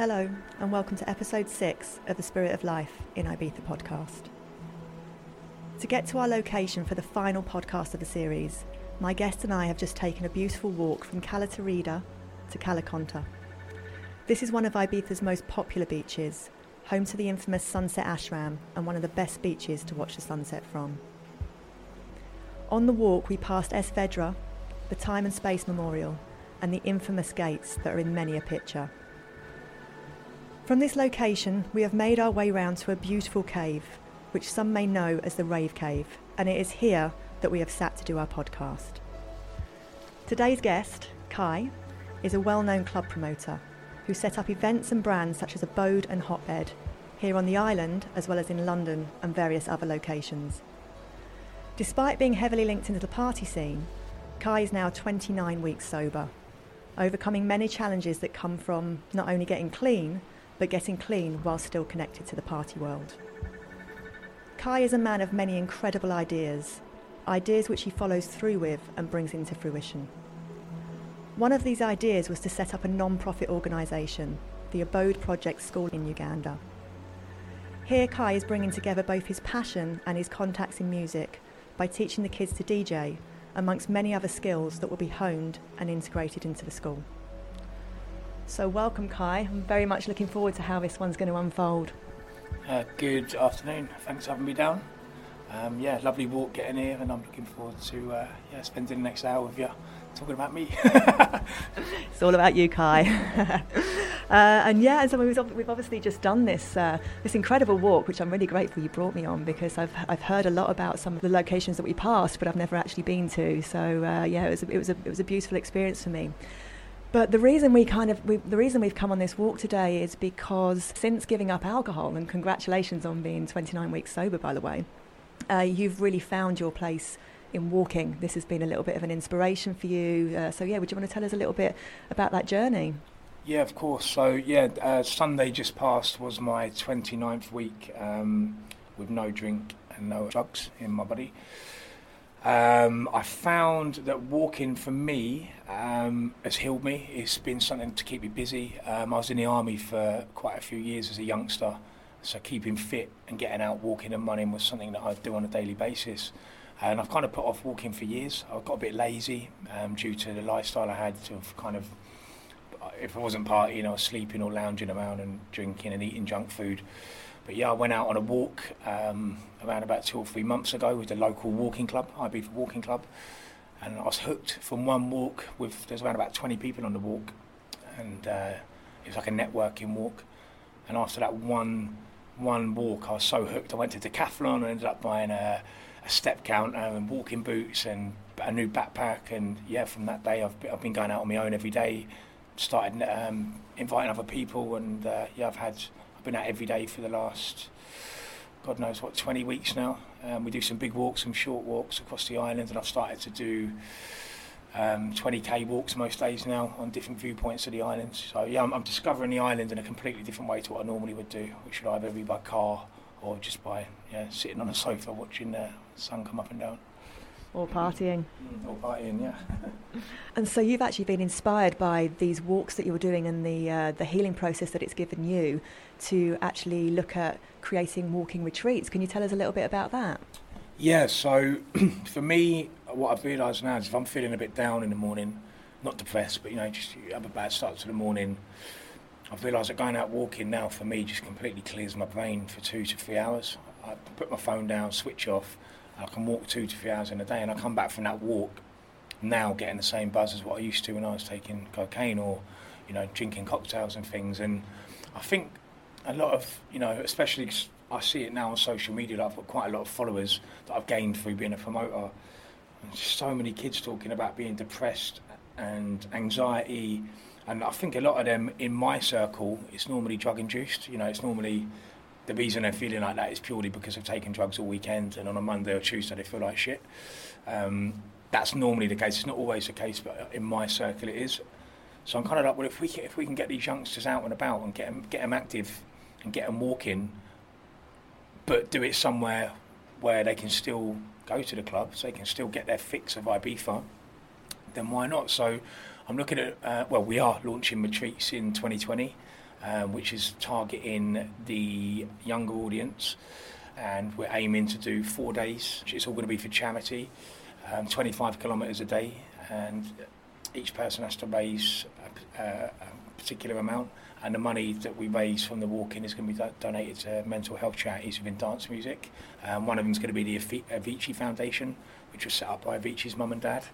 Hello, and welcome to episode six of the Spirit of Life in Ibiza podcast. To get to our location for the final podcast of the series, my guest and I have just taken a beautiful walk from Cala Tarida to Cala Conta. This is one of Ibiza's most popular beaches, home to the infamous Sunset Ashram and one of the best beaches to watch the sunset from. On the walk, we passed Es Vedrà, the Time and Space Memorial, and the infamous gates that are in many a picture. From this location, we have made our way round to a beautiful cave, which some may know as the Rave Cave, and it is here that we have sat to do our podcast. Today's guest, Kai, is a well known club promoter who set up events and brands such as Abode and Hotbed here on the island as well as in London and various other locations. Despite being heavily linked into the party scene, Kai is now 29 weeks sober, overcoming many challenges that come from not only getting clean, but getting clean while still connected to the party world. Kai is a man of many incredible ideas, ideas which he follows through with and brings into fruition. One of these ideas was to set up a non profit organisation, the Abode Project School in Uganda. Here, Kai is bringing together both his passion and his contacts in music by teaching the kids to DJ, amongst many other skills that will be honed and integrated into the school. So, welcome, Kai. I'm very much looking forward to how this one's going to unfold. Uh, good afternoon. Thanks for having me down. Um, yeah, lovely walk getting here, and I'm looking forward to uh, yeah spending the next hour with you talking about me. it's all about you, Kai. uh, and yeah, so we've, obviously just done this uh, this incredible walk, which I'm really grateful you brought me on because I've I've heard a lot about some of the locations that we passed, but I've never actually been to. So uh, yeah, it was a, it was a it was a beautiful experience for me. But the reason we kind of we, the reason we've come on this walk today is because since giving up alcohol, and congratulations on being 29 weeks sober, by the way, uh, you've really found your place in walking. This has been a little bit of an inspiration for you. Uh, so yeah, would you want to tell us a little bit about that journey? Yeah, of course. So yeah, uh, Sunday just passed was my 29th week um, with no drink and no drugs in my body. Um, I found that walking for me um, has healed me. It's been something to keep me busy. Um, I was in the army for quite a few years as a youngster, so keeping fit and getting out walking and running was something that I do on a daily basis. And I've kind of put off walking for years. I got a bit lazy um, due to the lifestyle I had of kind of, if I wasn't partying, I was sleeping or lounging around and drinking and eating junk food. But yeah, I went out on a walk um, around about two or three months ago with the local walking club, Ibiza Walking Club, and I was hooked from one walk. With there's around about 20 people on the walk, and uh, it was like a networking walk. And after that one one walk, I was so hooked. I went to Decathlon and ended up buying a, a step counter and walking boots and a new backpack. And yeah, from that day, I've I've been going out on my own every day. Started um, inviting other people, and uh, yeah, I've had I've been out every day for the last, God knows what, 20 weeks now. Um, we do some big walks, some short walks across the island, and I've started to do um, 20k walks most days now on different viewpoints of the island. So yeah, I'm, I'm, discovering the island in a completely different way to what I normally would do, which would either be by car or just by yeah, sitting on a sofa watching the sun come up and down. Or partying. Mm, or partying, yeah. and so you've actually been inspired by these walks that you're doing and the uh, the healing process that it's given you to actually look at creating walking retreats. Can you tell us a little bit about that? Yeah, so for me, what I've realised now is if I'm feeling a bit down in the morning, not depressed, but you know, just you have a bad start to the morning, I've realised that going out walking now for me just completely clears my brain for two to three hours. I put my phone down, switch off, I can walk two to three hours in a day, and I come back from that walk now getting the same buzz as what I used to when I was taking cocaine or, you know, drinking cocktails and things. And I think a lot of, you know, especially I see it now on social media, I've got quite a lot of followers that I've gained through being a promoter. And so many kids talking about being depressed and anxiety. And I think a lot of them in my circle, it's normally drug induced. You know, it's normally the reason they're feeling like that is purely because they've taken drugs all weekend and on a Monday or Tuesday they feel like shit. Um, that's normally the case. It's not always the case, but in my circle it is. So I'm kind of like, well, if we can, if we can get these youngsters out and about and get them, get them active and get them walking, but do it somewhere where they can still go to the club, so they can still get their fix of Ibiza, then why not? So I'm looking at, uh, well, we are launching retreats in 2020. um, which is targeting the younger audience. And we're aiming to do four days. It's all going to be for charity, um, 25 kilometres a day, and each person has to raise a, a, particular amount. And the money that we raise from the walk-in is going to be do- donated to mental health charities within dance music. Um, one of them is going to be the Avicii Foundation, which was set up by Avicii's mum and dad.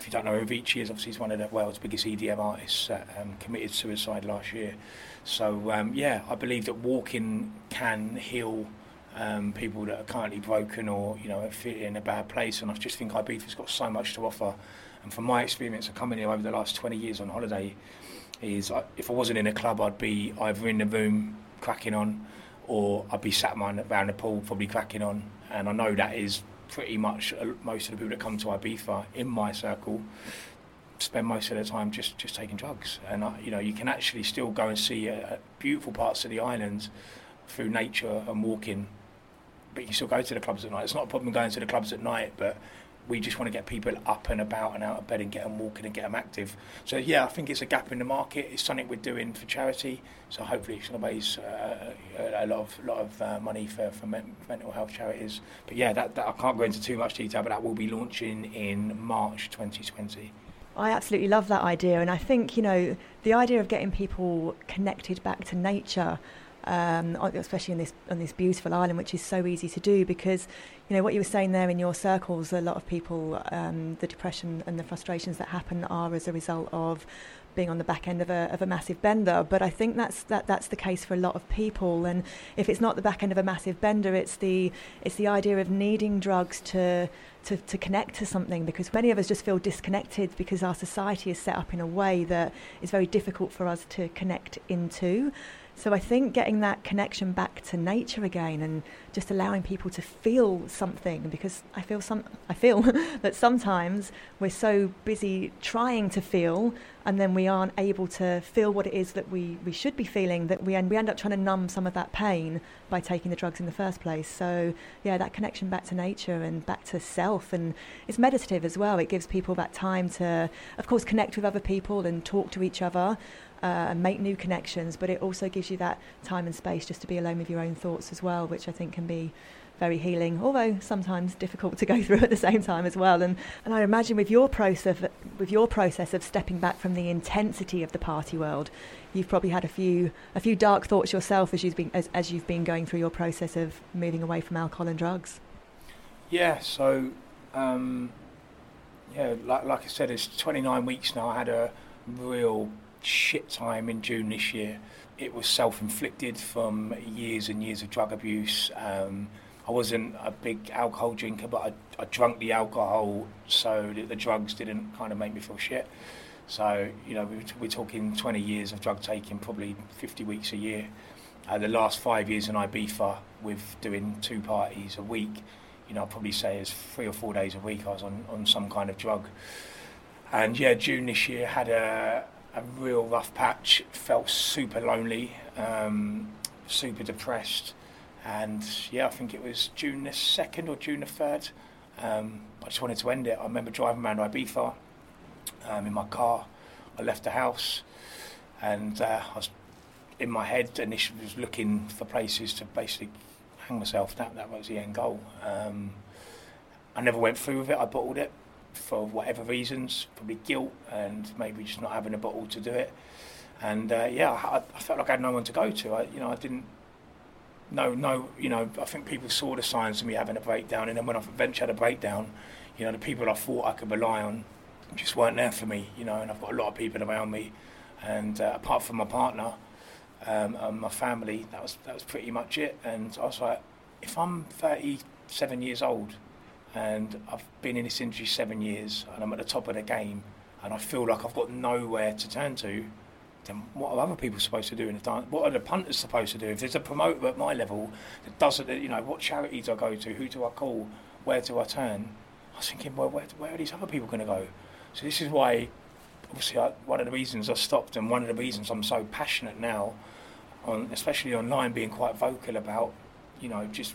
If you don't know who Avicii is, obviously he's one of the world's biggest EDM artists that um, committed suicide last year. So um, yeah, I believe that walking can heal um, people that are currently broken or you know in a bad place. And I just think Ibiza's got so much to offer. And from my experience of coming here over the last 20 years on holiday, is if I wasn't in a club, I'd be either in the room cracking on, or I'd be sat around the pool probably cracking on. And I know that is pretty much uh, most of the people that come to Ibiza in my circle spend most of their time just, just taking drugs. And, uh, you know, you can actually still go and see uh, beautiful parts of the islands through nature and walking, but you still go to the clubs at night. It's not a problem going to the clubs at night, but we just want to get people up and about and out of bed and get them walking and get them active. So yeah, I think it's a gap in the market. It's something we're doing for charity. So hopefully it's going to raise uh, a lot of lot of uh, money for, for mental health charities. But yeah, that, that I can't go into too much detail, but that will be launching in March 2020. I absolutely love that idea, and I think you know the idea of getting people connected back to nature um, especially in this on this beautiful island, which is so easy to do because you know what you were saying there in your circles. A lot of people, um, the depression and the frustrations that happen are as a result of being on the back end of a of a massive bender. But I think that's that that's the case for a lot of people. And if it's not the back end of a massive bender, it's the it's the idea of needing drugs to to, to connect to something because many of us just feel disconnected because our society is set up in a way that is very difficult for us to connect into. So I think getting that connection back to nature again and just allowing people to feel something because I feel some I feel that sometimes we're so busy trying to feel and then we aren't able to feel what it is that we, we should be feeling that we end, we end up trying to numb some of that pain by taking the drugs in the first place. So yeah, that connection back to nature and back to self and it's meditative as well. It gives people that time to of course connect with other people and talk to each other uh, and make new connections, but it also gives you that time and space just to be alone with your own thoughts as well, which I think can be very healing, although sometimes difficult to go through at the same time as well. And, and I imagine with your process with your process of stepping back from the intensity of the party world, you've probably had a few a few dark thoughts yourself as you've been as, as you've been going through your process of moving away from alcohol and drugs. Yeah, so um, yeah, like, like I said, it's 29 weeks now. I had a real shit time in June this year. It was self-inflicted from years and years of drug abuse. Um, I wasn't a big alcohol drinker, but I, I drank the alcohol so that the drugs didn't kind of make me feel shit. So, you know, we're, talking 20 years of drug taking, probably 50 weeks a year. Uh, the last five years in Ibiza, with doing two parties a week, you know, I'd probably say it's three or four days a week I was on, on some kind of drug. And yeah, June this year had a, a real rough patch. Felt super lonely, um, super depressed, and yeah, I think it was June the second or June the third. Um, I just wanted to end it. I remember driving around Ibiza um, in my car. I left the house, and uh, I was in my head initially was looking for places to basically hang myself. That that was the end goal. Um, I never went through with it. I bottled it for whatever reasons, probably guilt and maybe just not having a bottle to do it. And uh, yeah, I, I, felt like I had no one to go to. I, you know, I didn't. No, no, you know, I think people saw the signs of me having a breakdown, and then when I eventually had a breakdown, you know, the people I thought I could rely on just weren't there for me, you know, and I've got a lot of people around me, and uh, apart from my partner um, and my family, that was that was pretty much it. And I was like, if I'm 37 years old and I've been in this industry seven years and I'm at the top of the game and I feel like I've got nowhere to turn to, then what are other people supposed to do in the dance? What are the punters supposed to do? If there's a promoter at my level that doesn't, you know, what charities I go to? Who do I call? Where do I turn? I was thinking, well, where, where are these other people going to go? So this is why, obviously, I, one of the reasons I stopped and one of the reasons I'm so passionate now, on especially online, being quite vocal about, you know, just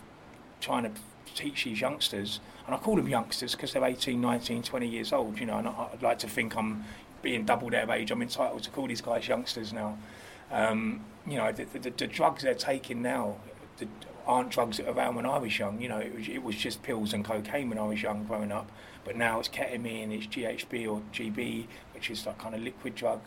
trying to teach these youngsters and I call them youngsters because they're 18, 19, 20 years old, you know, and I, would like to think I'm being double their age. I'm entitled to call these guys youngsters now. Um, you know, the, the, the, drugs they're taking now the, aren't drugs around when I was young. You know, it was, it was just pills and cocaine when I was young growing up. But now it's ketamine, it's GHB or GB, which is like kind of liquid drug,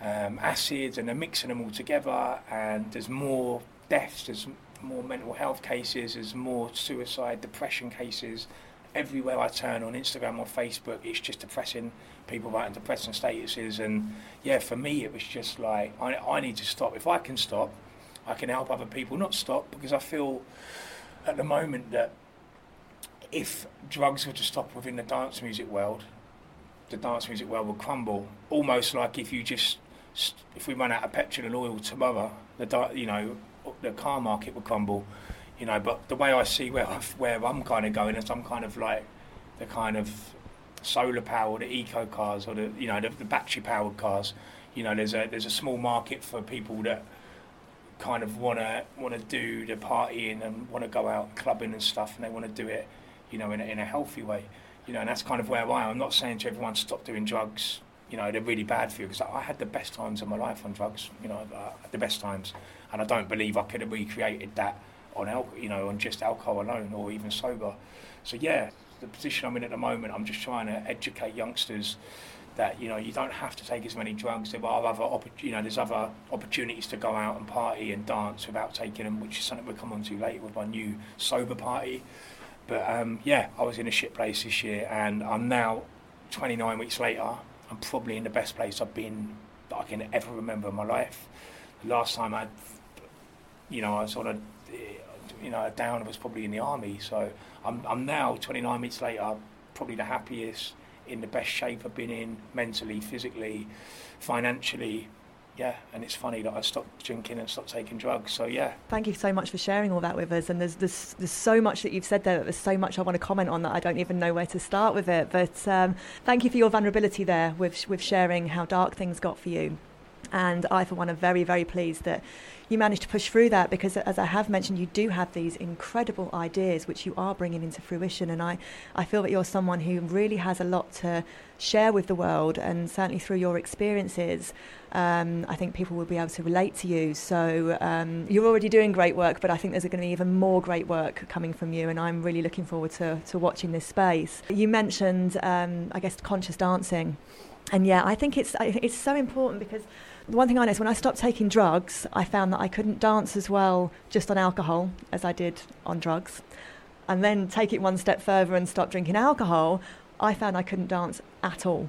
um, acids, and they're mixing them all together. And there's more deaths, there's more mental health cases, there's more suicide, depression cases. Everywhere I turn on Instagram or Facebook, it's just depressing people writing depressing statuses. And yeah, for me, it was just like, I, I need to stop. If I can stop, I can help other people not stop because I feel at the moment that if drugs were to stop within the dance music world, the dance music world would crumble. Almost like if you just, if we run out of petrol and oil tomorrow, the you know the car market would crumble, you know. But the way I see where i where I'm kind of going is I'm kind of like the kind of solar powered the eco cars or the you know the, the battery powered cars. You know, there's a there's a small market for people that kind of want to want to do the partying and want to go out clubbing and stuff, and they want to do it, you know, in a, in a healthy way. You know, and that's kind of where I am. I'm not saying to everyone stop doing drugs. You know, they're really bad for you because I had the best times of my life on drugs. You know, uh, the best times and I don't believe I could have recreated that on al- you know on just alcohol alone or even sober. So yeah, the position I'm in at the moment, I'm just trying to educate youngsters that you know you don't have to take as many drugs. There are other you know there's other opportunities to go out and party and dance without taking them, which is something we'll come on to later with my new sober party. But um, yeah, I was in a shit place this year, and I'm now 29 weeks later. I'm probably in the best place I've been that I can ever remember in my life. The last time I you know, I sort of, you know, down was probably in the army. So I'm, I'm now 29 minutes later, probably the happiest, in the best shape I've been in, mentally, physically, financially. Yeah, and it's funny that I stopped drinking and stopped taking drugs. So yeah. Thank you so much for sharing all that with us. And there's there's, there's so much that you've said there. That there's so much I want to comment on that I don't even know where to start with it. But um, thank you for your vulnerability there with with sharing how dark things got for you. And I, for one, am very, very pleased that you managed to push through that because, as I have mentioned, you do have these incredible ideas which you are bringing into fruition. And I, I feel that you're someone who really has a lot to share with the world, and certainly through your experiences, um, I think people will be able to relate to you. So um, you're already doing great work, but I think there's going to be even more great work coming from you, and I'm really looking forward to, to watching this space. You mentioned, um, I guess, conscious dancing. And yeah, I think it's it's so important because the one thing I know is when I stopped taking drugs, I found that I couldn't dance as well just on alcohol as I did on drugs. And then take it one step further and stop drinking alcohol, I found I couldn't dance at all.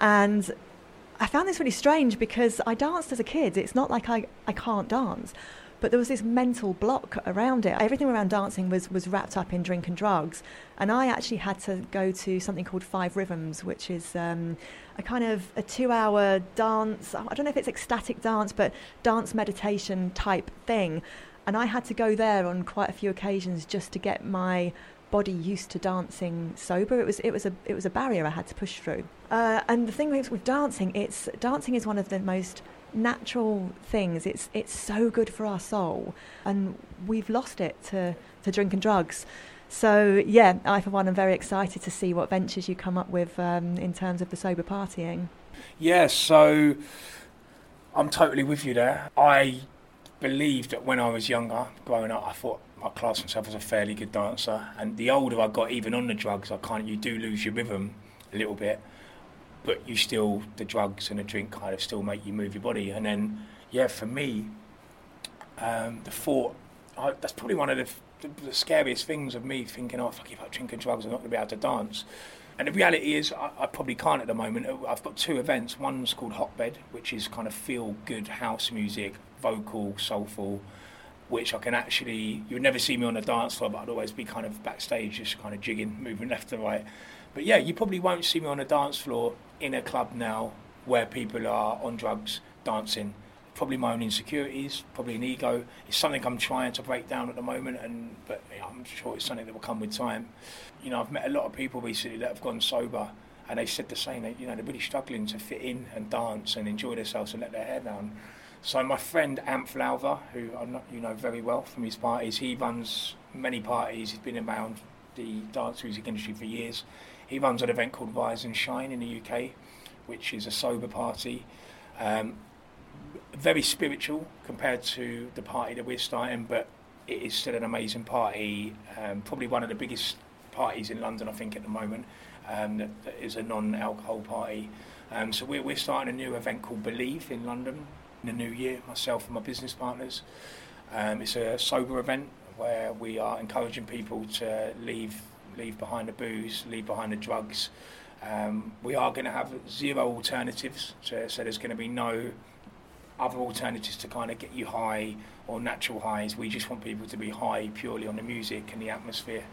And I found this really strange because I danced as a kid. It's not like I, I can't dance. But there was this mental block around it. Everything around dancing was, was wrapped up in drink and drugs. And I actually had to go to something called Five Rhythms, which is um, a kind of a two hour dance. I don't know if it's ecstatic dance, but dance meditation type thing. And I had to go there on quite a few occasions just to get my body used to dancing sober. It was it was a it was a barrier I had to push through. Uh, and the thing with, with dancing, it's dancing is one of the most natural things. It's it's so good for our soul, and we've lost it to to drink and drugs. So yeah, I for one am very excited to see what ventures you come up with um, in terms of the sober partying. Yeah, so I'm totally with you there. I believed that when I was younger, growing up, I thought I classed myself as a fairly good dancer. And the older I got, even on the drugs, I kind of you do lose your rhythm a little bit but you still the drugs and the drink kind of still make you move your body. And then yeah, for me, um, the thought I, that's probably one of the, the, the, scariest things of me thinking, oh, fuck, if I drink and drugs, I'm not going to be able to dance. And the reality is, I, I, probably can't at the moment. Uh, I've got two events. One's called Hotbed, which is kind of feel good house music, vocal, soulful, which I can actually, you would never see me on the dance floor, but I'd always be kind of backstage, just kind of jigging, moving left to right. But yeah, you probably won't see me on a dance floor in a club now where people are on drugs dancing. Probably my own insecurities, probably an ego. It's something I'm trying to break down at the moment, and but I'm sure it's something that will come with time. You know, I've met a lot of people recently that have gone sober, and they said the same. That you know they're really struggling to fit in and dance and enjoy themselves and let their hair down. So my friend Amp Lauver, who I know, you know very well from his parties, he runs many parties. He's been around the dance music industry for years. He runs an event called Rise and Shine in the UK, which is a sober party. Um, very spiritual compared to the party that we're starting, but it is still an amazing party. Um, probably one of the biggest parties in London, I think, at the moment. Um, that, that is a non-alcohol party. Um, so we're, we're starting a new event called Believe in London in the new year. Myself and my business partners. Um, it's a sober event where we are encouraging people to leave leave behind the booze, leave behind the drugs. Um, we are going to have zero alternatives, so, so there's going to be no other alternatives to kind of get you high or natural highs. We just want people to be high purely on the music and the atmosphere.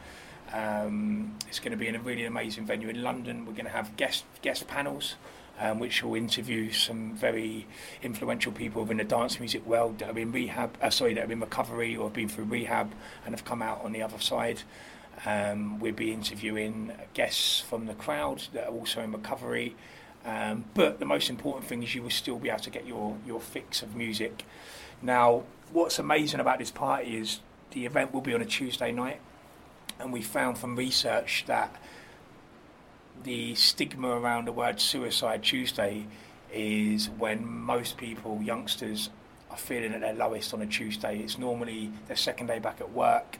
Um, it's going to be in a really amazing venue in London. We're going to have guest guest panels, um, which will interview some very influential people within the dance music world that have been rehab, uh, sorry, that have been recovery or have been through rehab and have come out on the other side. Um, we'll be interviewing guests from the crowd that are also in recovery. Um, but the most important thing is you will still be able to get your, your fix of music. Now, what's amazing about this party is the event will be on a Tuesday night, and we found from research that the stigma around the word Suicide Tuesday is when most people, youngsters, are feeling at their lowest on a Tuesday. It's normally their second day back at work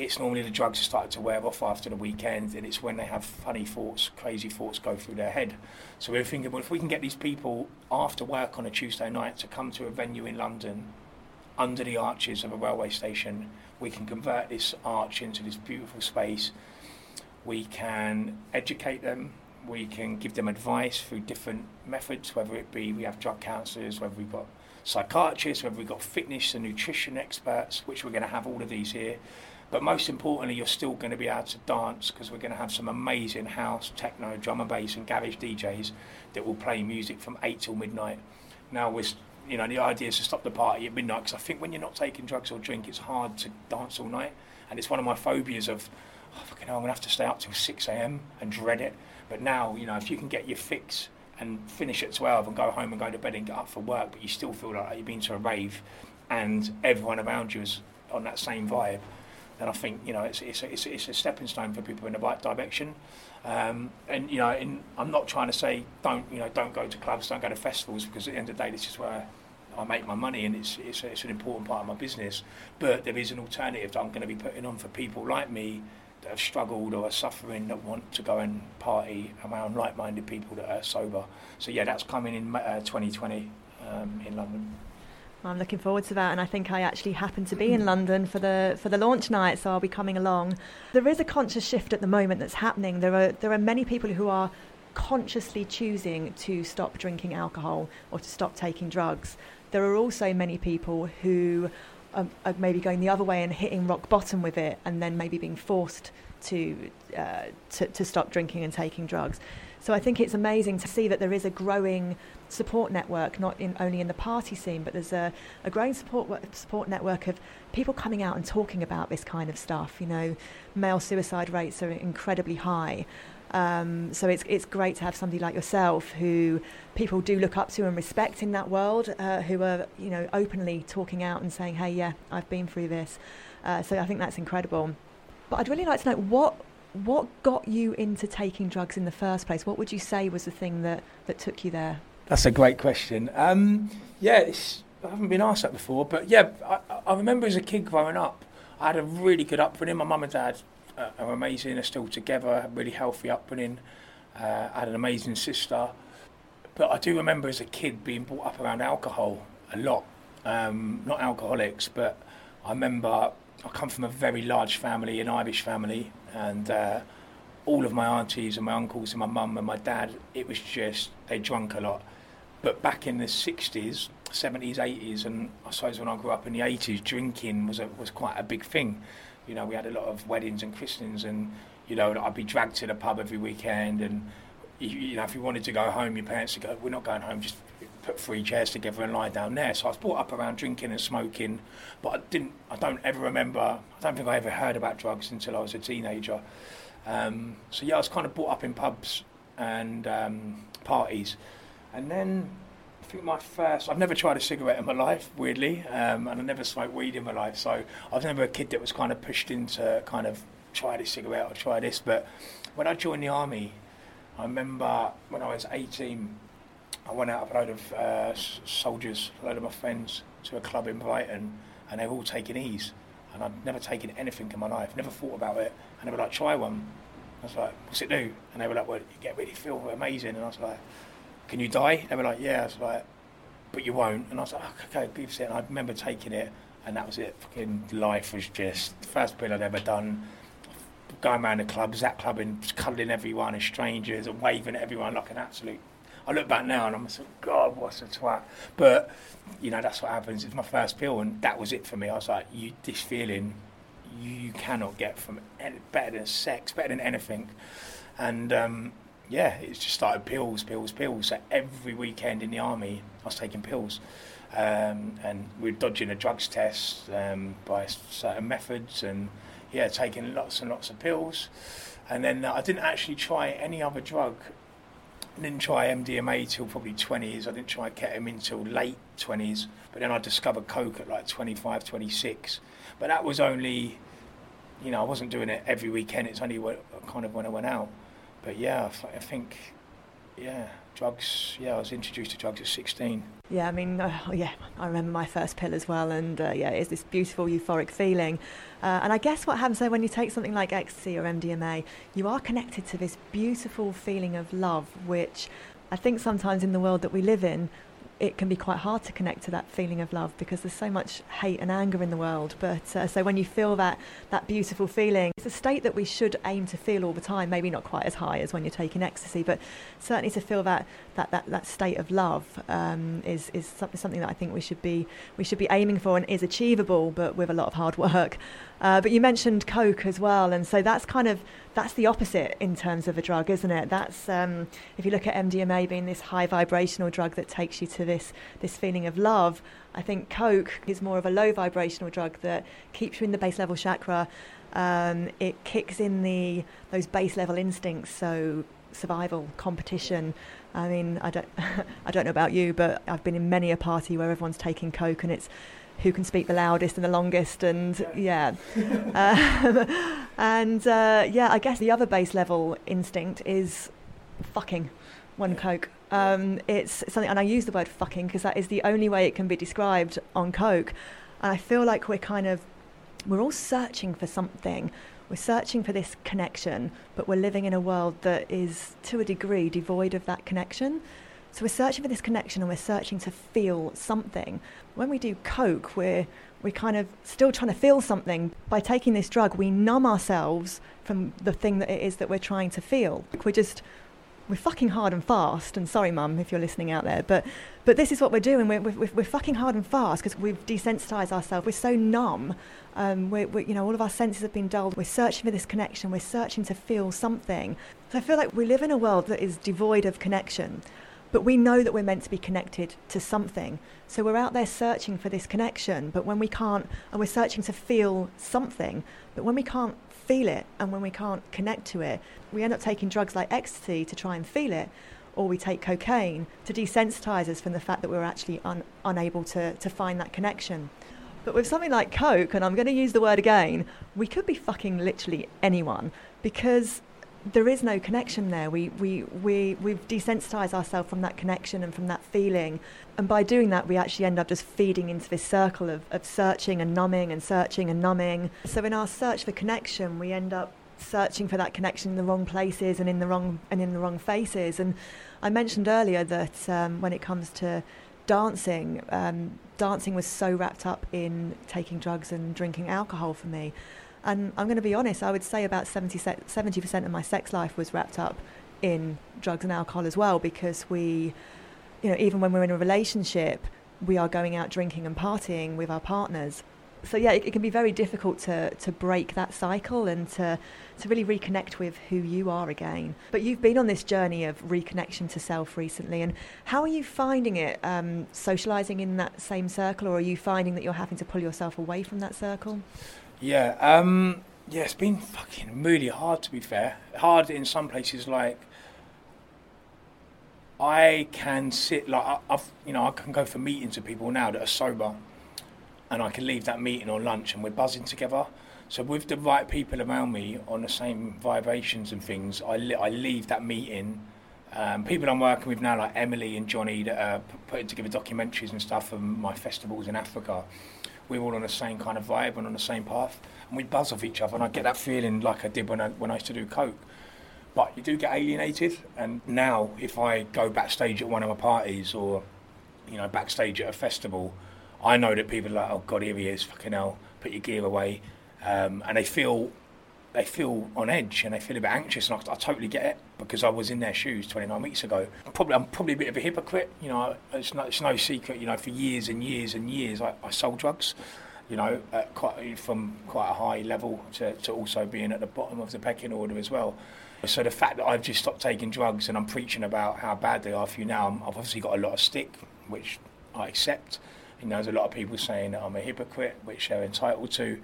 it's normally the drugs have started to wear off after the weekend, and it's when they have funny thoughts, crazy thoughts go through their head. So we're thinking, well, if we can get these people after work on a Tuesday night to come to a venue in London under the arches of a railway station, we can convert this arch into this beautiful space. We can educate them. We can give them advice through different methods, whether it be we have drug counsellors, whether we've got psychiatrists, whether we've got fitness and nutrition experts, which we're going to have all of these here. But most importantly, you're still going to be able to dance because we're going to have some amazing house, techno, drum and bass, and garage DJs that will play music from eight till midnight. Now, we're, you know, the idea is to stop the party at midnight because I think when you're not taking drugs or drink, it's hard to dance all night, and it's one of my phobias of, oh, fucking hell, I'm going to have to stay up till 6 a.m. and dread it. But now, you know, if you can get your fix and finish at 12 and go home and go to bed and get up for work, but you still feel like you've been to a rave and everyone around you is on that same vibe then I think you know it's it's a, it's, it's a stepping stone for people in the right direction. Um, and you know, in, I'm not trying to say don't you know don't go to clubs, don't go to festivals because at the end of the day, this is where I make my money and it's it's, it's an important part of my business. But there is an alternative that I'm going to be putting on for people like me that have struggled or are suffering that want to go and party around like-minded people that are sober. So yeah, that's coming in uh, 2020 um, in London. I'm looking forward to that, and I think I actually happen to be in London for the for the launch night, so I'll be coming along. There is a conscious shift at the moment that's happening. There are there are many people who are consciously choosing to stop drinking alcohol or to stop taking drugs. There are also many people who are, are maybe going the other way and hitting rock bottom with it, and then maybe being forced to uh, to, to stop drinking and taking drugs. So I think it's amazing to see that there is a growing support network, not in, only in the party scene, but there's a, a growing support support network of people coming out and talking about this kind of stuff. You know, male suicide rates are incredibly high. Um, so it's it's great to have somebody like yourself who people do look up to and respect in that world, uh, who are you know openly talking out and saying, "Hey, yeah, I've been through this." Uh, so I think that's incredible. But I'd really like to know what what got you into taking drugs in the first place? What would you say was the thing that, that took you there? That's a great question. Um, yeah, I haven't been asked that before, but yeah, I, I, remember as a kid growing up, I had a really good upbringing. My mum and dad uh, are amazing, are still together, really healthy upbringing. Uh, I had an amazing sister. But I do remember as a kid being brought up around alcohol a lot. Um, not alcoholics, but I remember I come from a very large family, an Irish family, and uh, all of my aunties and my uncles and my mum and my dad, it was just they drank a lot. But back in the 60s, 70s, 80s, and I suppose when I grew up in the 80s, drinking was a, was quite a big thing. You know, we had a lot of weddings and christenings, and you know, I'd be dragged to the pub every weekend, and you, you know, if you wanted to go home, your parents would go, "We're not going home, just put three chairs together and lie down there. So I was brought up around drinking and smoking, but I didn't. I don't ever remember. I don't think I ever heard about drugs until I was a teenager. Um, so yeah, I was kind of brought up in pubs and um, parties, and then I think my first. I've never tried a cigarette in my life, weirdly, um, and I never smoked weed in my life. So I was never a kid that was kind of pushed into kind of try this cigarette or try this. But when I joined the army, I remember when I was 18 I went out with a load of uh, soldiers, a load of my friends, to a club in Brighton, and they were all taking E's. And I'd never taken anything in my life, never thought about it. And they were like, try one. I was like, what's it do? And they were like, well, you get really feel amazing. And I was like, can you die? They were like, yeah. I was like, but you won't. And I was like, okay, give it. And I remember taking it, and that was it. Fucking life was just the first pill I'd ever done. Going around the clubs, that clubbing, cuddling everyone as strangers and waving at everyone like an absolute. I look back now and I'm like, God, what's a twat. But, you know, that's what happens. It's my first pill, and that was it for me. I was like, you, this feeling, you, you cannot get from any, better than sex, better than anything. And, um, yeah, it's just started pills, pills, pills. So every weekend in the army, I was taking pills. Um, and we were dodging a drugs test um, by certain methods and, yeah, taking lots and lots of pills. And then uh, I didn't actually try any other drug. I didn't try MDMA till probably 20s. I didn't try ketamine till late 20s. But then I discovered coke at like 25, 26. But that was only, you know, I wasn't doing it every weekend. It's only kind of when I went out but yeah, I think, yeah, drugs. Yeah, I was introduced to drugs at 16. Yeah, I mean, uh, yeah, I remember my first pill as well, and uh, yeah, it's this beautiful euphoric feeling. Uh, and I guess what happens though when you take something like ecstasy or MDMA, you are connected to this beautiful feeling of love, which I think sometimes in the world that we live in, it can be quite hard to connect to that feeling of love because there's so much hate and anger in the world. But uh, so when you feel that that beautiful feeling, it's a state that we should aim to feel all the time. Maybe not quite as high as when you're taking ecstasy, but certainly to feel that that that, that state of love um, is is something that I think we should be we should be aiming for and is achievable, but with a lot of hard work. Uh, but you mentioned coke as well, and so that's kind of that's the opposite in terms of a drug, isn't it? That's um, if you look at MDMA being this high vibrational drug that takes you to this this feeling of love. I think coke is more of a low vibrational drug that keeps you in the base level chakra. Um, it kicks in the those base level instincts, so survival, competition. I mean, I don't, I don't know about you, but I've been in many a party where everyone's taking coke and it's who can speak the loudest and the longest, and yeah, um, and uh, yeah, I guess the other base level instinct is fucking one coke. Um, it's something, and I use the word fucking because that is the only way it can be described on coke, and I feel like we're kind of we're all searching for something. We're searching for this connection, but we're living in a world that is, to a degree, devoid of that connection. So we're searching for this connection and we're searching to feel something. When we do coke, we're we're kind of still trying to feel something. By taking this drug, we numb ourselves from the thing that it is that we're trying to feel. We're just we're fucking hard and fast. And sorry, mum, if you're listening out there, but but this is what we're doing. We're we're, we're fucking hard and fast because we've desensitized ourselves. We're so numb. Um, we're, we're, you know, all of our senses have been dulled. We're searching for this connection. We're searching to feel something. So I feel like we live in a world that is devoid of connection. But we know that we're meant to be connected to something. So we're out there searching for this connection, but when we can't, and we're searching to feel something, but when we can't feel it and when we can't connect to it, we end up taking drugs like ecstasy to try and feel it, or we take cocaine to desensitize us from the fact that we're actually un- unable to, to find that connection. But with something like Coke, and I'm going to use the word again, we could be fucking literally anyone because there is no connection there. We, we, we, we've desensitized ourselves from that connection and from that feeling. And by doing that, we actually end up just feeding into this circle of, of searching and numbing and searching and numbing. So in our search for connection, we end up searching for that connection in the wrong places and in the wrong, and in the wrong faces. And I mentioned earlier that um, when it comes to dancing, um, dancing was so wrapped up in taking drugs and drinking alcohol for me. And I'm going to be honest, I would say about 70, 70% of my sex life was wrapped up in drugs and alcohol as well because we, you know, even when we're in a relationship, we are going out drinking and partying with our partners. So yeah, it, it, can be very difficult to, to break that cycle and to, to really reconnect with who you are again. But you've been on this journey of reconnection to self recently, and how are you finding it? Um, socializing in that same circle, or are you finding that you're having to pull yourself away from that circle? Yeah, um, yeah, it's been fucking really hard to be fair. Hard in some places, like I can sit like I've, you know, I can go for meetings with people now that are sober, and I can leave that meeting or lunch, and we're buzzing together. So with the right people around me on the same vibrations and things, I, I leave that meeting Um, people I'm working with now, like Emily and Johnny, that are p- putting together documentaries and stuff from my festivals in Africa, we're all on the same kind of vibe and on the same path, and we buzz off each other. And I get that feeling like I did when I when I used to do coke. But you do get alienated, and now if I go backstage at one of my parties or you know backstage at a festival, I know that people are like, oh god, here he is, fucking hell, put your gear away, um, and they feel they feel on edge and they feel a bit anxious, and I, I, totally get it because I was in their shoes 29 weeks ago. I'm probably, I'm probably a bit of a hypocrite, you know. It's no, it's no secret, you know. For years and years and years, I, I sold drugs, you know, quite, from quite a high level to, to also being at the bottom of the pecking order as well. So the fact that I've just stopped taking drugs and I'm preaching about how bad they are for you now, I've obviously got a lot of stick, which I accept. You know, there's a lot of people saying that I'm a hypocrite, which they're entitled to.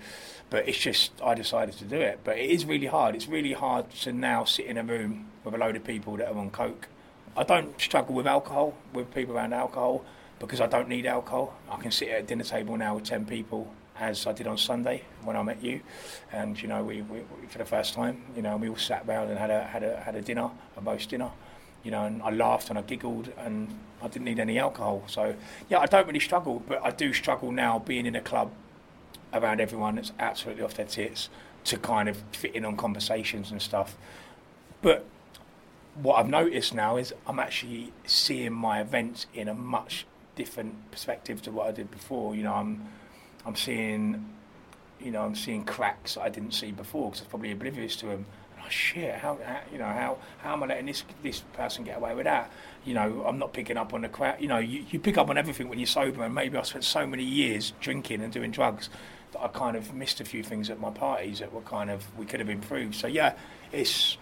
But it's just, I decided to do it. But it is really hard. It's really hard to now sit in a room with a load of people that are on coke. I don't struggle with alcohol, with people around alcohol, because I don't need alcohol. I can sit at a dinner table now with 10 people, as I did on Sunday when I met you. And, you know, we, we for the first time, you know, we all sat around and had a, had a, had a dinner, a roast dinner you know, and I laughed and I giggled and I didn't need any alcohol. So, yeah, I don't really struggle, but I do struggle now being in a club around everyone that's absolutely off their tits to kind of fit in on conversations and stuff. But what I've noticed now is I'm actually seeing my events in a much different perspective to what I did before. You know, I'm I'm seeing, you know, I'm seeing cracks I didn't see before because I was probably oblivious to them oh shit, how, how, you know how how am I letting this this person get away with that? You know, I'm not picking up on the crowd. You know, you, you pick up on everything when you're sober, and maybe I spent so many years drinking and doing drugs I kind of missed a few things at my parties that were kind of we could have improved. So yeah, it's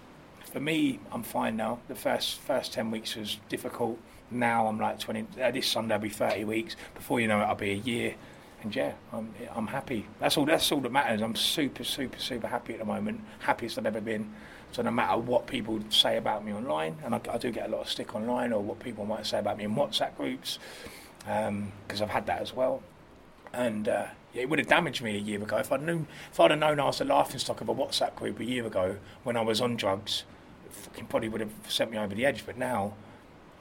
for me, I'm fine now. The first first ten weeks was difficult. Now I'm like 20. Uh, this Sunday I'll be 30 weeks. Before you know it, I'll be a year and yeah, I'm, I'm happy. That's all. That's all that matters. I'm super, super, super happy at the moment. Happiest I've ever been. So no matter what people say about me online, and I, I do get a lot of stick online, or what people might say about me in WhatsApp groups, because um, I've had that as well. And uh, it would have damaged me a year ago if I'd known. If I'd have known I was the laughing stock of a WhatsApp group a year ago when I was on drugs, it probably would have sent me over the edge. But now,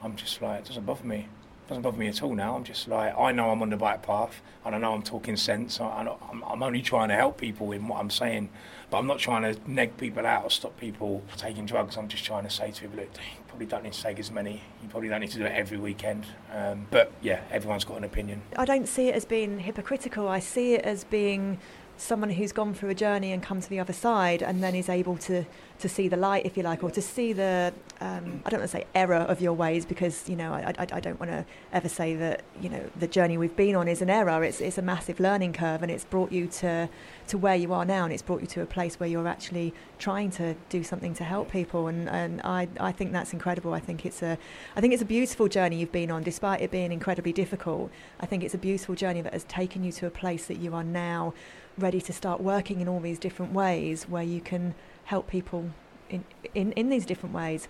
I'm just like it doesn't bother me It doesn't bother me at all now. I'm just like, I know I'm on the right path, and I know I'm talking sense. I, am I'm only trying to help people in what I'm saying, but I'm not trying to neg people out or stop people taking drugs. I'm just trying to say to people, look, probably don't need to take as many. You probably don't need to do it every weekend. Um, but yeah, everyone's got an opinion. I don't see it as being hypocritical. I see it as being someone who's gone through a journey and come to the other side and then is able to to see the light if you like or to see the um, I don't want to say error of your ways because you know I, I, I don't want to ever say that you know the journey we've been on is an error. It's it's a massive learning curve and it's brought you to to where you are now and it's brought you to a place where you're actually trying to do something to help people. And, and I, I think that's incredible. I think it's a I think it's a beautiful journey you've been on despite it being incredibly difficult. I think it's a beautiful journey that has taken you to a place that you are now ready to start working in all these different ways where you can help people in, in, in these different ways.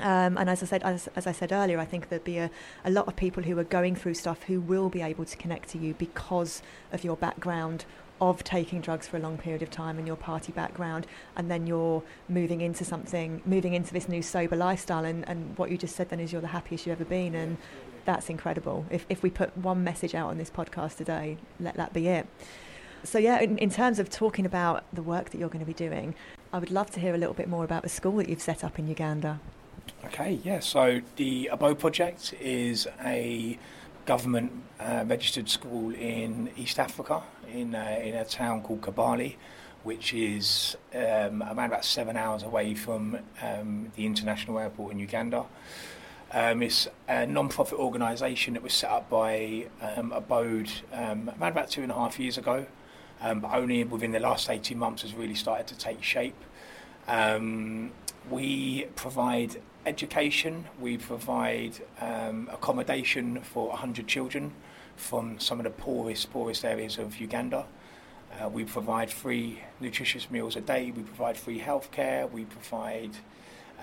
Um, and as I said, as, as, I said earlier, I think there'd be a, a lot of people who are going through stuff who will be able to connect to you because of your background of taking drugs for a long period of time and your party background, and then you're moving into something, moving into this new sober lifestyle. And, and what you just said then is you're the happiest you've ever been, and that's incredible. If if we put one message out on this podcast today, let that be it. So, yeah, in, in terms of talking about the work that you're going to be doing, I would love to hear a little bit more about the school that you've set up in Uganda. Okay, yeah. So the Abode project is a government uh, registered school in East Africa, in uh, in a town called Kigali, which is um, around about seven hours away from um, the international airport in Uganda. Um, it's a non-profit organisation that was set up by um, Abode um, around about two and a half years ago um, but only within the last 18 months has really started to take shape. Um, we provide education, we provide um, accommodation for 100 children from some of the poorest, poorest areas of Uganda. Uh, we provide free nutritious meals a day, we provide free healthcare, we provide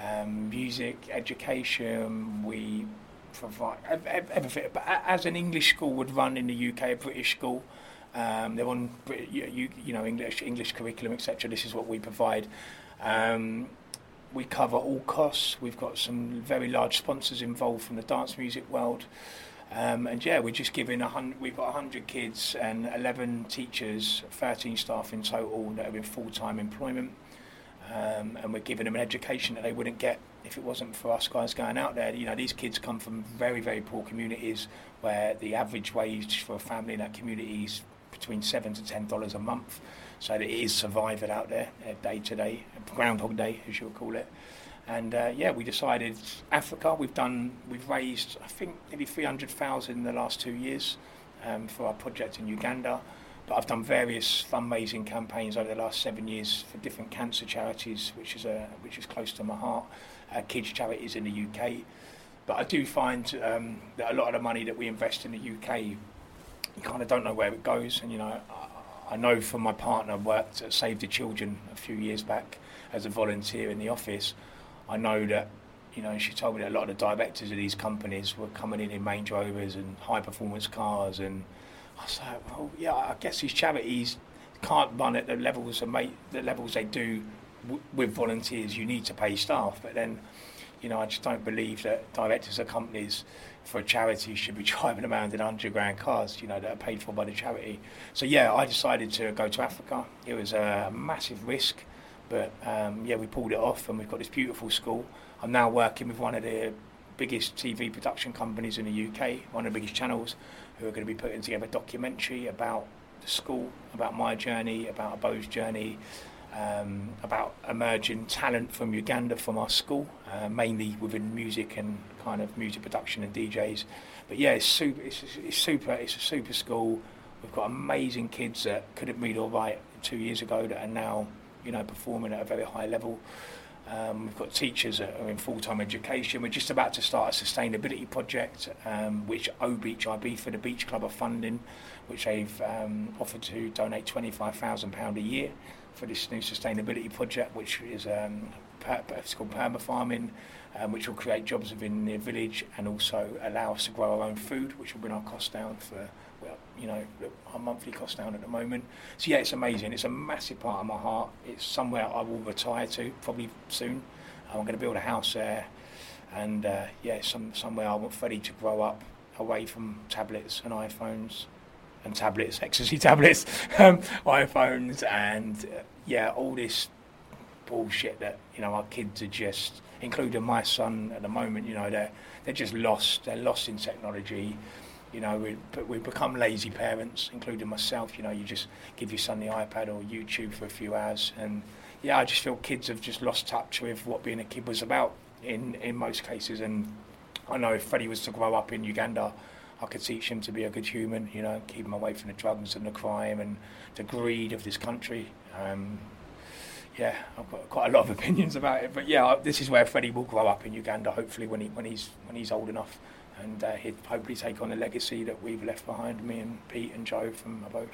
um, music, education, we provide everything. But as an English school would run in the UK, a British school, um, they're on you, you know English English curriculum etc. This is what we provide. Um, we cover all costs. We've got some very large sponsors involved from the dance music world. Um, and yeah, we're just giving a hundred. We've got hundred kids and eleven teachers, thirteen staff in total that are in full-time employment, um, and we're giving them an education that they wouldn't get if it wasn't for us guys going out there. You know, these kids come from very, very poor communities where the average wage for a family in that community is between seven to ten dollars a month. So that it is surviving out there, uh, day to day, Groundhog Day, as you'll call it. And uh, yeah, we decided Africa. We've done, we've raised, I think, maybe 300,000 in the last two years um, for our project in Uganda. But I've done various fundraising campaigns over the last seven years for different cancer charities, which is a, which is close to my heart. Uh, kids charities in the UK. But I do find um, that a lot of the money that we invest in the UK, you kind of don't know where it goes. And you know, I, I know from my partner worked at Save the Children a few years back as a volunteer in the office I know that, you know, she told me that a lot of the directors of these companies were coming in in Range Rovers and high performance cars. And I was like, well, yeah, I guess these charities can't run at the levels of mate, the levels they do w- with volunteers. You need to pay staff, but then, you know, I just don't believe that directors of companies for a charity should be driving around in 100 grand cars, you know, that are paid for by the charity. So, yeah, I decided to go to Africa. It was a massive risk. But um, yeah, we pulled it off, and we've got this beautiful school. I'm now working with one of the biggest TV production companies in the UK, one of the biggest channels, who are going to be putting together a documentary about the school, about my journey, about Abode's journey, um, about emerging talent from Uganda from our school, uh, mainly within music and kind of music production and DJs. But yeah, it's super. It's, it's super. It's a super school. We've got amazing kids that couldn't read or write two years ago that are now you know, performing at a very high level. Um, we've got teachers that are in full-time education. We're just about to start a sustainability project, um, which O Beach IB for the Beach Club are funding, which they've um, offered to donate £25,000 a year for this new sustainability project, which is um, it's called perma farming, um, which will create jobs within the village and also allow us to grow our own food, which will bring our costs down for well, you know, our monthly costs down at the moment. So yeah, it's amazing. It's a massive part of my heart. It's somewhere I will retire to probably soon. I'm going to build a house there, and uh, yeah, some somewhere I want Freddie to grow up away from tablets and iPhones and tablets, ecstasy tablets, um, iPhones, and uh, yeah, all this bullshit that you know our kids are just, including my son at the moment. You know, they're they're just lost. They're lost in technology. You know, we we become lazy parents, including myself. You know, you just give your son the iPad or YouTube for a few hours, and yeah, I just feel kids have just lost touch with what being a kid was about in in most cases. And I know if Freddie was to grow up in Uganda, I could teach him to be a good human. You know, keep him away from the drugs and the crime and the greed of this country. Um, yeah, I've got quite a lot of opinions about it, but yeah, this is where Freddie will grow up in Uganda. Hopefully, when he when he's when he's old enough and uh, he'd hopefully take on the legacy that we've left behind, me and Pete and Joe from Abode.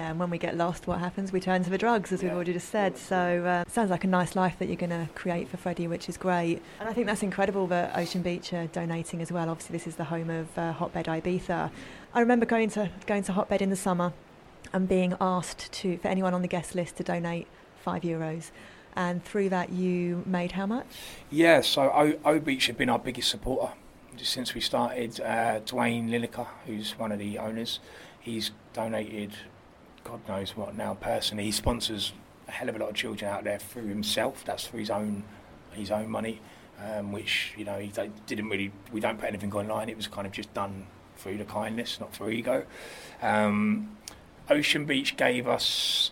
And when we get lost, what happens? We turn to the drugs, as yeah. we've already just said. So uh, sounds like a nice life that you're going to create for Freddie, which is great. And I think that's incredible that Ocean Beach are donating as well. Obviously, this is the home of uh, Hotbed Ibiza. I remember going to going to Hotbed in the summer and being asked to for anyone on the guest list to donate five euros. And through that, you made how much? Yeah, so O, o Beach have been our biggest supporter since we started, uh, Wayne Lineker, who's one of the owners, he's donated, God knows what now personally. He sponsors a hell of a lot of children out there through himself. That's through his own his own money, um, which you know he didn't really. We don't put anything online. It was kind of just done through the kindness, not for ego. Um, Ocean Beach gave us.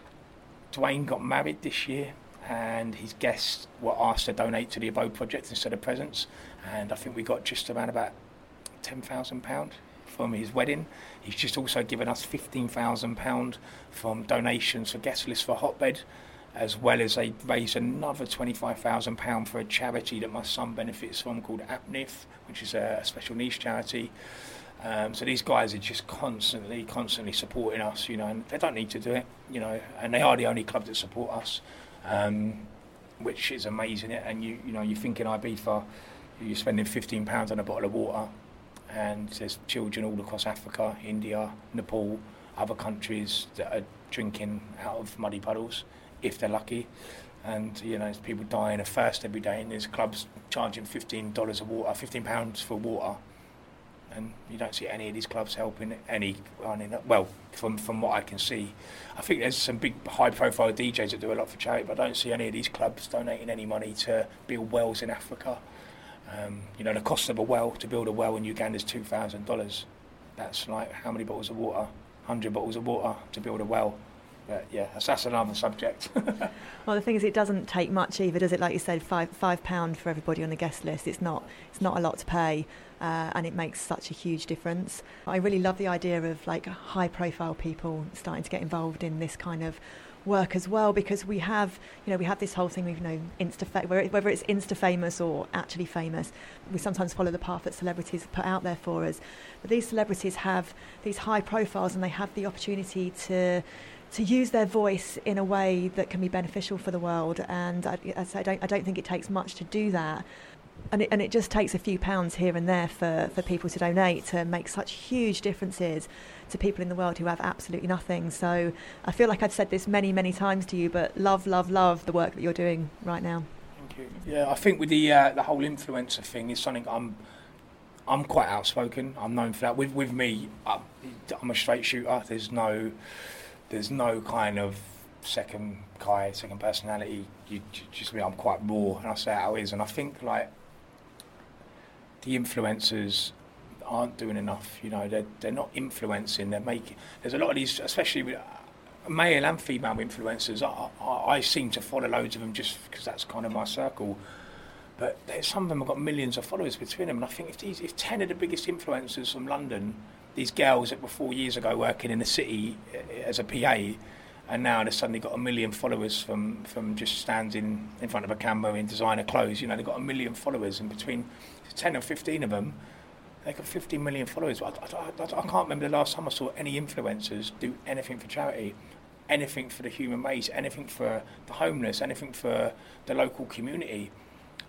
Wayne got married this year and his guests were asked to donate to the Abode Project instead of presents. And I think we got just around about £10,000 from his wedding. He's just also given us £15,000 from donations for guest lists for Hotbed, as well as they raised another £25,000 for a charity that my son benefits from called APNIF, which is a special needs charity. Um, so these guys are just constantly, constantly supporting us, you know, and they don't need to do it, you know, and they are the only club that support us um, which is amazing. And you you know you're thinking Ibiza, you're spending 15 pounds on a bottle of water, and there's children all across Africa, India, Nepal, other countries that are drinking out of muddy puddles, if they're lucky. and you know there's people dying of thirst every day, and there's clubs charging fifteen dollars a water, fifteen pounds for water, and you don't see any of these clubs helping any. Well, from from what I can see, I think there's some big high-profile DJs that do a lot for charity, but I don't see any of these clubs donating any money to build wells in Africa. Um, you know, the cost of a well to build a well in Uganda is two thousand dollars. That's like how many bottles of water? Hundred bottles of water to build a well. But yeah, that's, that's another subject. well, the thing is, it doesn't take much either, does it? Like you said, five five pound for everybody on the guest list. It's not it's not a lot to pay, uh, and it makes such a huge difference. I really love the idea of like high profile people starting to get involved in this kind of work as well because we have you know we have this whole thing we've known insta whether it's insta famous or actually famous we sometimes follow the path that celebrities put out there for us but these celebrities have these high profiles and they have the opportunity to to use their voice in a way that can be beneficial for the world. And I, I, don't, I don't think it takes much to do that. And it, and it just takes a few pounds here and there for, for people to donate to make such huge differences to people in the world who have absolutely nothing. So I feel like I've said this many, many times to you, but love, love, love the work that you're doing right now. Thank you. Yeah, I think with the uh, the whole influencer thing is something I'm I'm quite outspoken. I'm known for that. With with me, I'm, I'm a straight shooter. There's no there's no kind of second Kai, second personality. You just I I'm quite raw, and I say how it is. And I think like the influencers aren't doing enough. You know, they're they're not influencing. They're making. There's a lot of these, especially with uh, male and female influencers. I, I, I seem to follow loads of them just because that's kind of my circle. But some of them have got millions of followers between them, and I think if these, if ten of the biggest influencers from London these girls that were four years ago working in the city eh, as a PA, and now they've suddenly got a million followers from, from just standing in front of a camera in designer clothes. You know, they've got a million followers, and between 10 or 15 of them, they've got 15 million followers. I, I, I, I can't remember the last time I saw any influencers do anything for charity, anything for the human race, anything for the homeless, anything for the local community.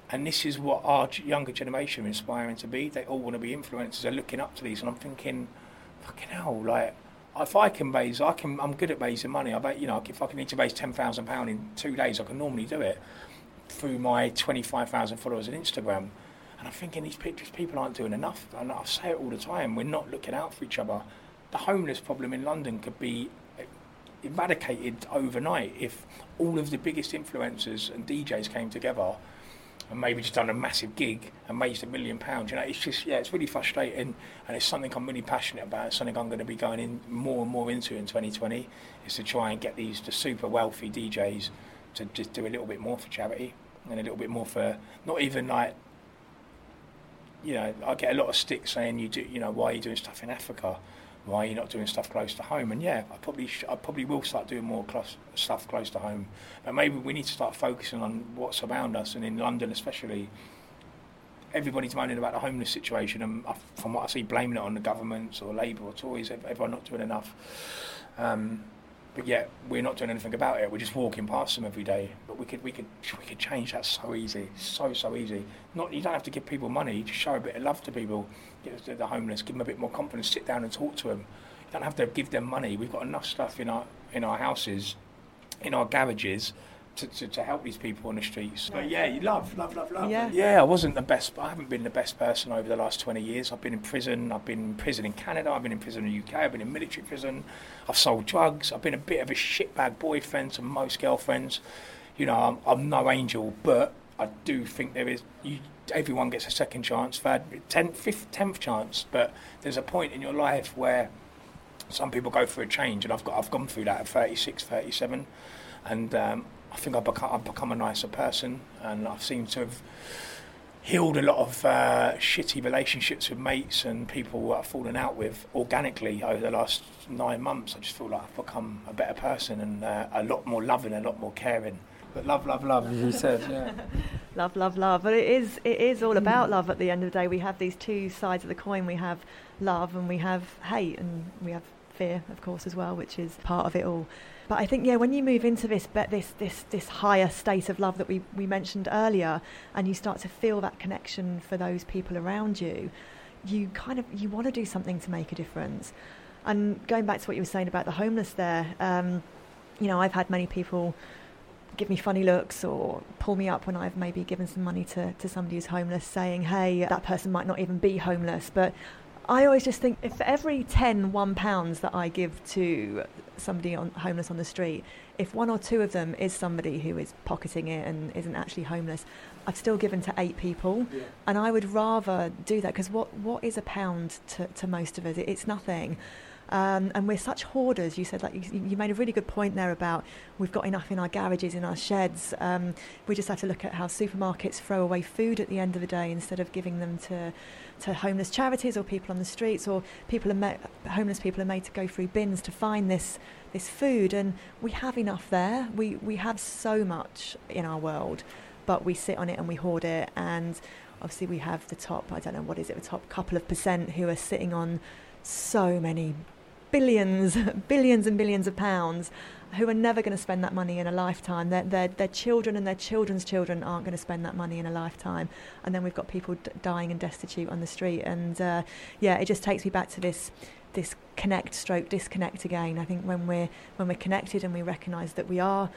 And this is what our younger generation are inspiring to be. They all want to be influencers. They're looking up to these, and I'm thinking, fucking hell, like if I can raise, I can. I'm good at raising money. I bet you know if I can need to raise ten thousand pound in two days, I can normally do it through my twenty five thousand followers on Instagram. And I'm thinking these pictures, people aren't doing enough. And I say it all the time. We're not looking out for each other. The homeless problem in London could be eh, eradicated overnight if all of the biggest influencers and DJs came together and maybe just done a massive gig and raised a million pounds. You know, it's just yeah, it's really frustrating, and it's something I'm really passionate about. It's something I'm going to be going in more and more into in 2020 is to try and get these the super wealthy DJs to just do a little bit more for charity and a little bit more for not even like. You know, I get a lot of sticks saying you do. You know, why are you doing stuff in Africa? why are you not doing stuff close to home? And yeah, I probably sh- I probably will start doing more close, stuff close to home. But maybe we need to start focusing on what's around us, and in London especially. Everybody's moaning about the homeless situation, and from what I see, blaming it on the governments or Labour or Tories. Everyone not doing enough. Um, but yet we're not doing anything about it. We're just walking past them every day. But we could we could we could change that so easy, so so easy. Not you don't have to give people money. Just show a bit of love to people. Give the homeless, give them a bit more confidence. Sit down and talk to them. You don't have to give them money. We've got enough stuff in our in our houses, in our garages to, to, to, help these people on the streets. But yeah, you love, love, love, love. Yeah. yeah, I wasn't the best, I haven't been the best person over the last 20 years. I've been in prison, I've been in prison in Canada, I've been in prison in the UK, I've been in military prison, I've sold drugs, I've been a bit of a shitbag boyfriend to most girlfriends. You know, I'm, I'm no angel, but I do think there is, you, everyone gets a second chance, third, tenth, fifth, tenth chance, but there's a point in your life where some people go through a change, and I've got I've gone through that at 36, 37, and um, I think I've become, I've become a nicer person, and I've seemed to have healed a lot of uh, shitty relationships with mates and people I've fallen out with organically over the last nine months. I just feel like I've become a better person and uh, a lot more loving, a lot more caring. But love, love, love, as you said, yeah. love, love, love. But it is, it is all about love. At the end of the day, we have these two sides of the coin. We have love and we have hate, and we have fear, of course, as well, which is part of it all. But I think, yeah, when you move into this this this this higher state of love that we, we mentioned earlier, and you start to feel that connection for those people around you, you kind of you want to do something to make a difference. And going back to what you were saying about the homeless, there, um, you know, I've had many people give me funny looks or pull me up when I've maybe given some money to, to somebody who's homeless, saying, hey, that person might not even be homeless. But I always just think if every 10 one pounds that I give to somebody on homeless on the street, if one or two of them is somebody who is pocketing it and isn't actually homeless, I've still given to eight people, yeah. and I would rather do that because what what is a pound to, to most of us? It's nothing. Um, and we're such hoarders. You said like you, you, made a really good point there about we've got enough in our garages, in our sheds. Um, we just have to look at how supermarkets throw away food at the end of the day instead of giving them to to homeless charities or people on the streets or people are ma- homeless people are made to go through bins to find this this food. And we have enough there. We we have so much in our world, but we sit on it and we hoard it and obviously we have the top I don't know what is it the top couple of percent who are sitting on so many billions, billions and billions of pounds who are never going to spend that money in a lifetime. Their, their, their children and their children's children aren't going to spend that money in a lifetime. And then we've got people d- dying and destitute on the street. And uh, yeah, it just takes me back to this this connect stroke disconnect again. I think when we're when we're connected and we recognise that we are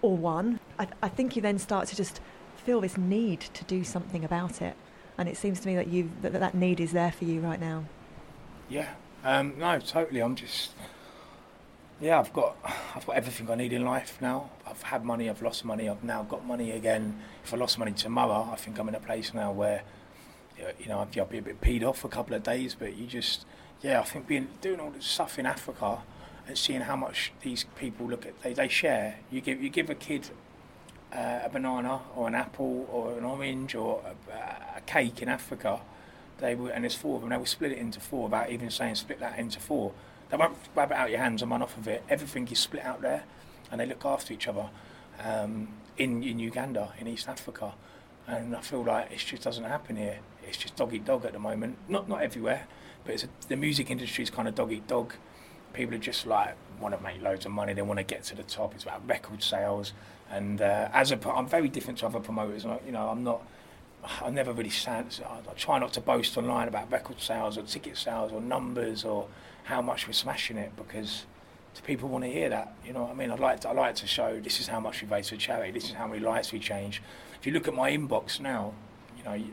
all one, I, I think you then start to just feel this need to do something about it. And it seems to me that you that, that need is there for you right now. Yeah, um, no, totally. I'm just, yeah, I've got, I've got everything I need in life now. I've had money, I've lost money, I've now got money again. If I lost money tomorrow, I think I'm in a place now where, you know, I'll be a bit peed off for a couple of days. But you just, yeah, I think being doing all this stuff in Africa and seeing how much these people look at, they, they share. You give, you give a kid uh, a banana or an apple or an orange or a, a cake in Africa they were, and there's four of them. They will split it into four without even saying split that into four. They won't grab it out your hands and run off of it. Everything is split out there, and they look after each other. Um, in in Uganda, in East Africa, and I feel like it just doesn't happen here. It's just dog eat dog at the moment. Not not everywhere, but a, the music industry is kind of dog eat dog. People are just like want to make loads of money. They want to get to the top. It's about record sales, and uh, as a I'm very different to other promoters. You know, I'm not I never really stand. I try not to boast online about record sales or ticket sales or numbers or how much we're smashing it because do people want to hear that. You know what I mean? I'd like to, I like to show this is how much we raise for charity. This is how many lives we change. If you look at my inbox now, you know,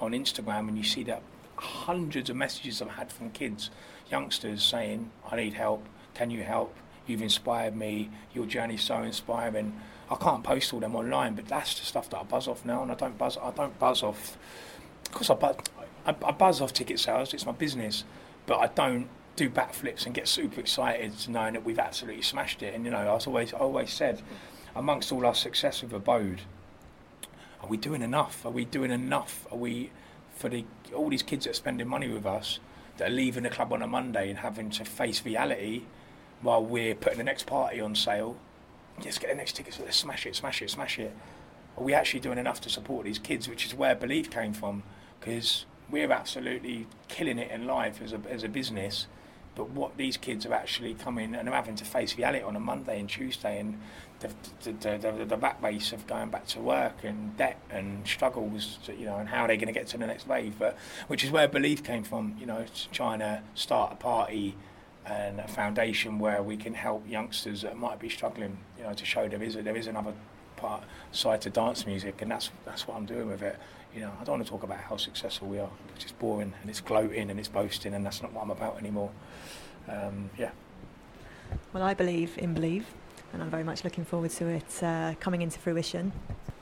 on Instagram, and you see that hundreds of messages I've had from kids, youngsters saying, "I need help. Can you help? You've inspired me. Your journey's so inspiring." I can't post all them online, but that's the stuff that I buzz off now, and I don't buzz. I don't buzz off. Of course, I buzz. I, I buzz off ticket sales. It's my business, but I don't do backflips and get super excited knowing that we've absolutely smashed it. And you know, I was always I always said, amongst all our success with Abode, are we doing enough? Are we doing enough? Are we for the all these kids that are spending money with us that are leaving the club on a Monday and having to face reality while we're putting the next party on sale? let's get the next tickets, let's smash it, smash it, smash it. Are we actually doing enough to support these kids, which is where belief came from? Because we're absolutely killing it in life as a, as a business, but what these kids are actually coming and are having to face reality on a Monday and Tuesday and the, the, the, the back base of going back to work and debt and struggles, you know, and how they're going to get to the next wave, but which is where belief came from, you know, trying to start a party and a foundation where we can help youngsters that might be struggling, you know, to show there is a, there is another part side to dance music, and that's that's what I'm doing with it. You know, I don't want to talk about how successful we are, which is boring and it's gloating and it's boasting, and that's not what I'm about anymore. Um, yeah. Well, I believe in believe, and I'm very much looking forward to it uh, coming into fruition.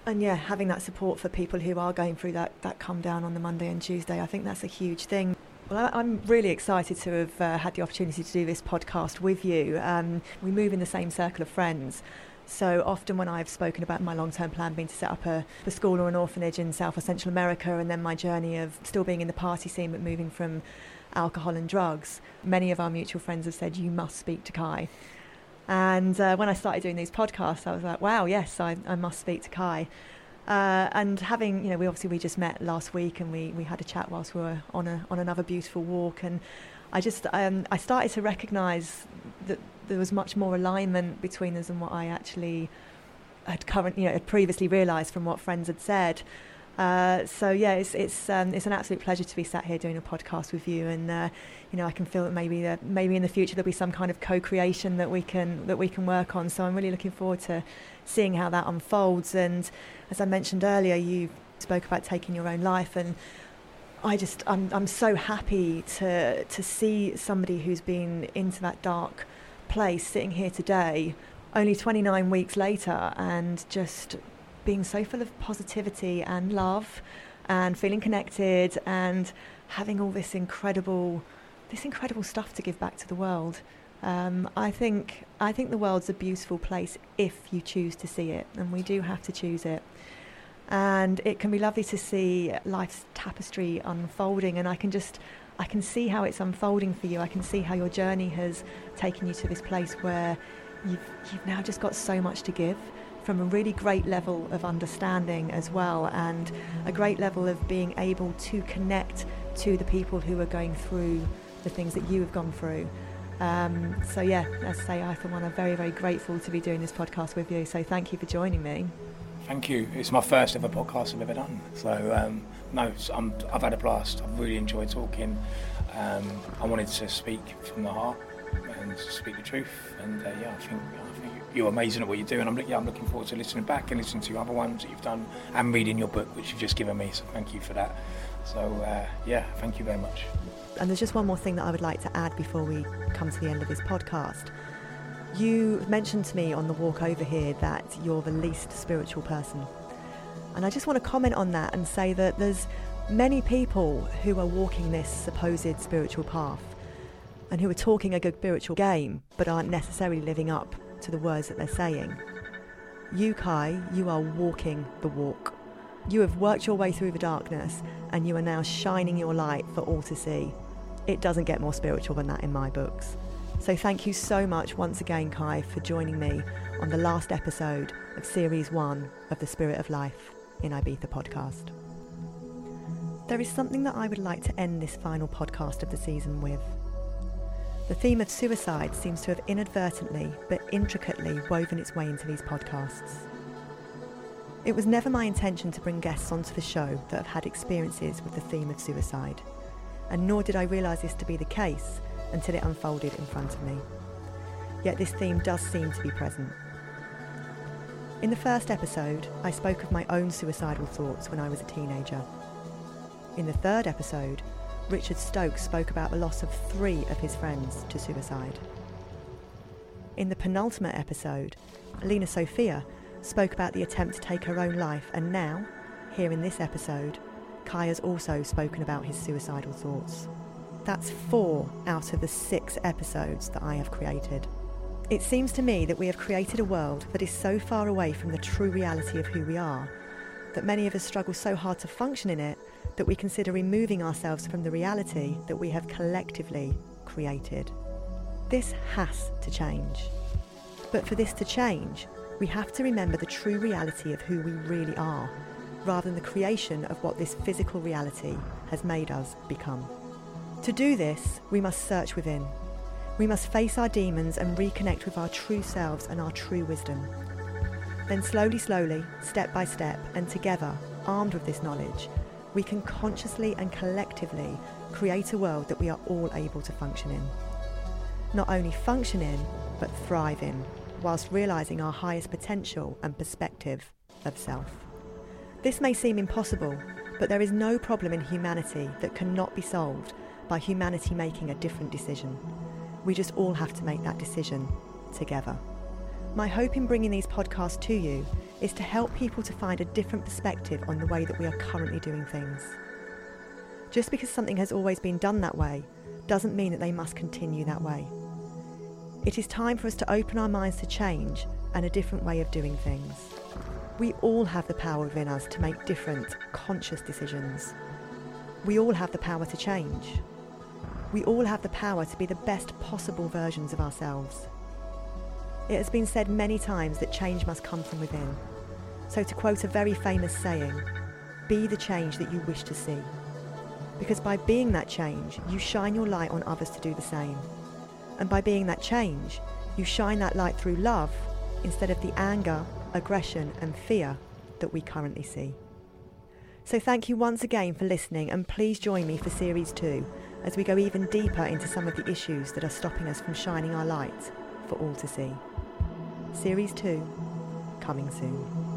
And yeah, having that support for people who are going through that, that come down on the Monday and Tuesday, I think that's a huge thing. Well, I'm really excited to have uh, had the opportunity to do this podcast with you. Um, we move in the same circle of friends. So often, when I've spoken about my long term plan being to set up a, a, school or an orphanage in South or Central America, and then my journey of still being in the party scene but moving from alcohol and drugs, many of our mutual friends have said, You must speak to Kai. And uh, when I started doing these podcasts, I was like, Wow, yes, I, I must speak to Kai. Uh, and having, you know, we obviously we just met last week and we, we had a chat whilst we were on a on another beautiful walk, and I just um, I started to recognise that there was much more alignment between us than what I actually had current, you know, had previously realised from what friends had said. Uh, so yeah, it's it's um, it's an absolute pleasure to be sat here doing a podcast with you, and uh, you know I can feel that maybe uh, maybe in the future there'll be some kind of co-creation that we can that we can work on. So I'm really looking forward to seeing how that unfolds. And as I mentioned earlier, you spoke about taking your own life, and I just I'm I'm so happy to to see somebody who's been into that dark place sitting here today, only 29 weeks later, and just being so full of positivity and love and feeling connected and having all this incredible this incredible stuff to give back to the world. Um, I think I think the world's a beautiful place if you choose to see it, and we do have to choose it. And it can be lovely to see life's tapestry unfolding, and I can just I can see how it's unfolding for you. I can see how your journey has taken you to this place where you've you've now just got so much to give from a really great level of understanding as well and a great level of being able to connect to the people who are going through the things that you have gone through. Um, so yeah, as I say, I for one are very, very grateful to be doing this podcast with you. So thank you for joining me. Thank you. It's my first ever podcast I've ever done. So um, no, i have had a blast. I've really enjoyed talking. Um, I wanted to speak from the heart and speak the truth. And uh, yeah, I think you're amazing at what you do, and I'm, yeah, I'm looking forward to listening back and listening to other ones that you've done and reading your book, which you've just given me. So thank you for that. So uh, yeah, thank you very much. And there's just one more thing that I would like to add before we come to the end of this podcast. You mentioned to me on the walk over here that you're the least spiritual person. And I just want to comment on that and say that there's many people who are walking this supposed spiritual path and who are talking a good spiritual game but aren't necessarily living up to the words that they're saying. You, Kai, you are walking the walk. You have worked your way through the darkness and you are now shining your light for all to see. It doesn't get more spiritual than that in my books. So thank you so much once again, Kai, for joining me on the last episode of Series 1 of The Spirit of Life in Ibiza podcast. There is something that I would like to end this final podcast of the season with. The theme of suicide seems to have inadvertently but intricately woven its way into these podcasts. It was never my intention to bring guests onto the show that have had experiences with the theme of suicide, and nor did I realise this to be the case until it unfolded in front of me. Yet this theme does seem to be present. In the first episode, I spoke of my own suicidal thoughts when I was a teenager. In the third episode, Richard Stokes spoke about the loss of three of his friends to suicide. In the penultimate episode, Lena Sophia spoke about the attempt to take her own life, and now, here in this episode, Kai has also spoken about his suicidal thoughts. That's four out of the six episodes that I have created. It seems to me that we have created a world that is so far away from the true reality of who we are that many of us struggle so hard to function in it that we consider removing ourselves from the reality that we have collectively created. This has to change. But for this to change, we have to remember the true reality of who we really are, rather than the creation of what this physical reality has made us become. To do this, we must search within. We must face our demons and reconnect with our true selves and our true wisdom. Then, slowly, slowly, step by step, and together, armed with this knowledge, we can consciously and collectively create a world that we are all able to function in. Not only function in, but thrive in, whilst realising our highest potential and perspective of self. This may seem impossible, but there is no problem in humanity that cannot be solved by humanity making a different decision. We just all have to make that decision together. My hope in bringing these podcasts to you is to help people to find a different perspective on the way that we are currently doing things. Just because something has always been done that way doesn't mean that they must continue that way. It is time for us to open our minds to change and a different way of doing things. We all have the power within us to make different, conscious decisions. We all have the power to change. We all have the power to be the best possible versions of ourselves. It has been said many times that change must come from within. So, to quote a very famous saying, be the change that you wish to see. Because by being that change, you shine your light on others to do the same. And by being that change, you shine that light through love instead of the anger, aggression, and fear that we currently see. So thank you once again for listening and please join me for Series 2 as we go even deeper into some of the issues that are stopping us from shining our light for all to see. Series 2, coming soon.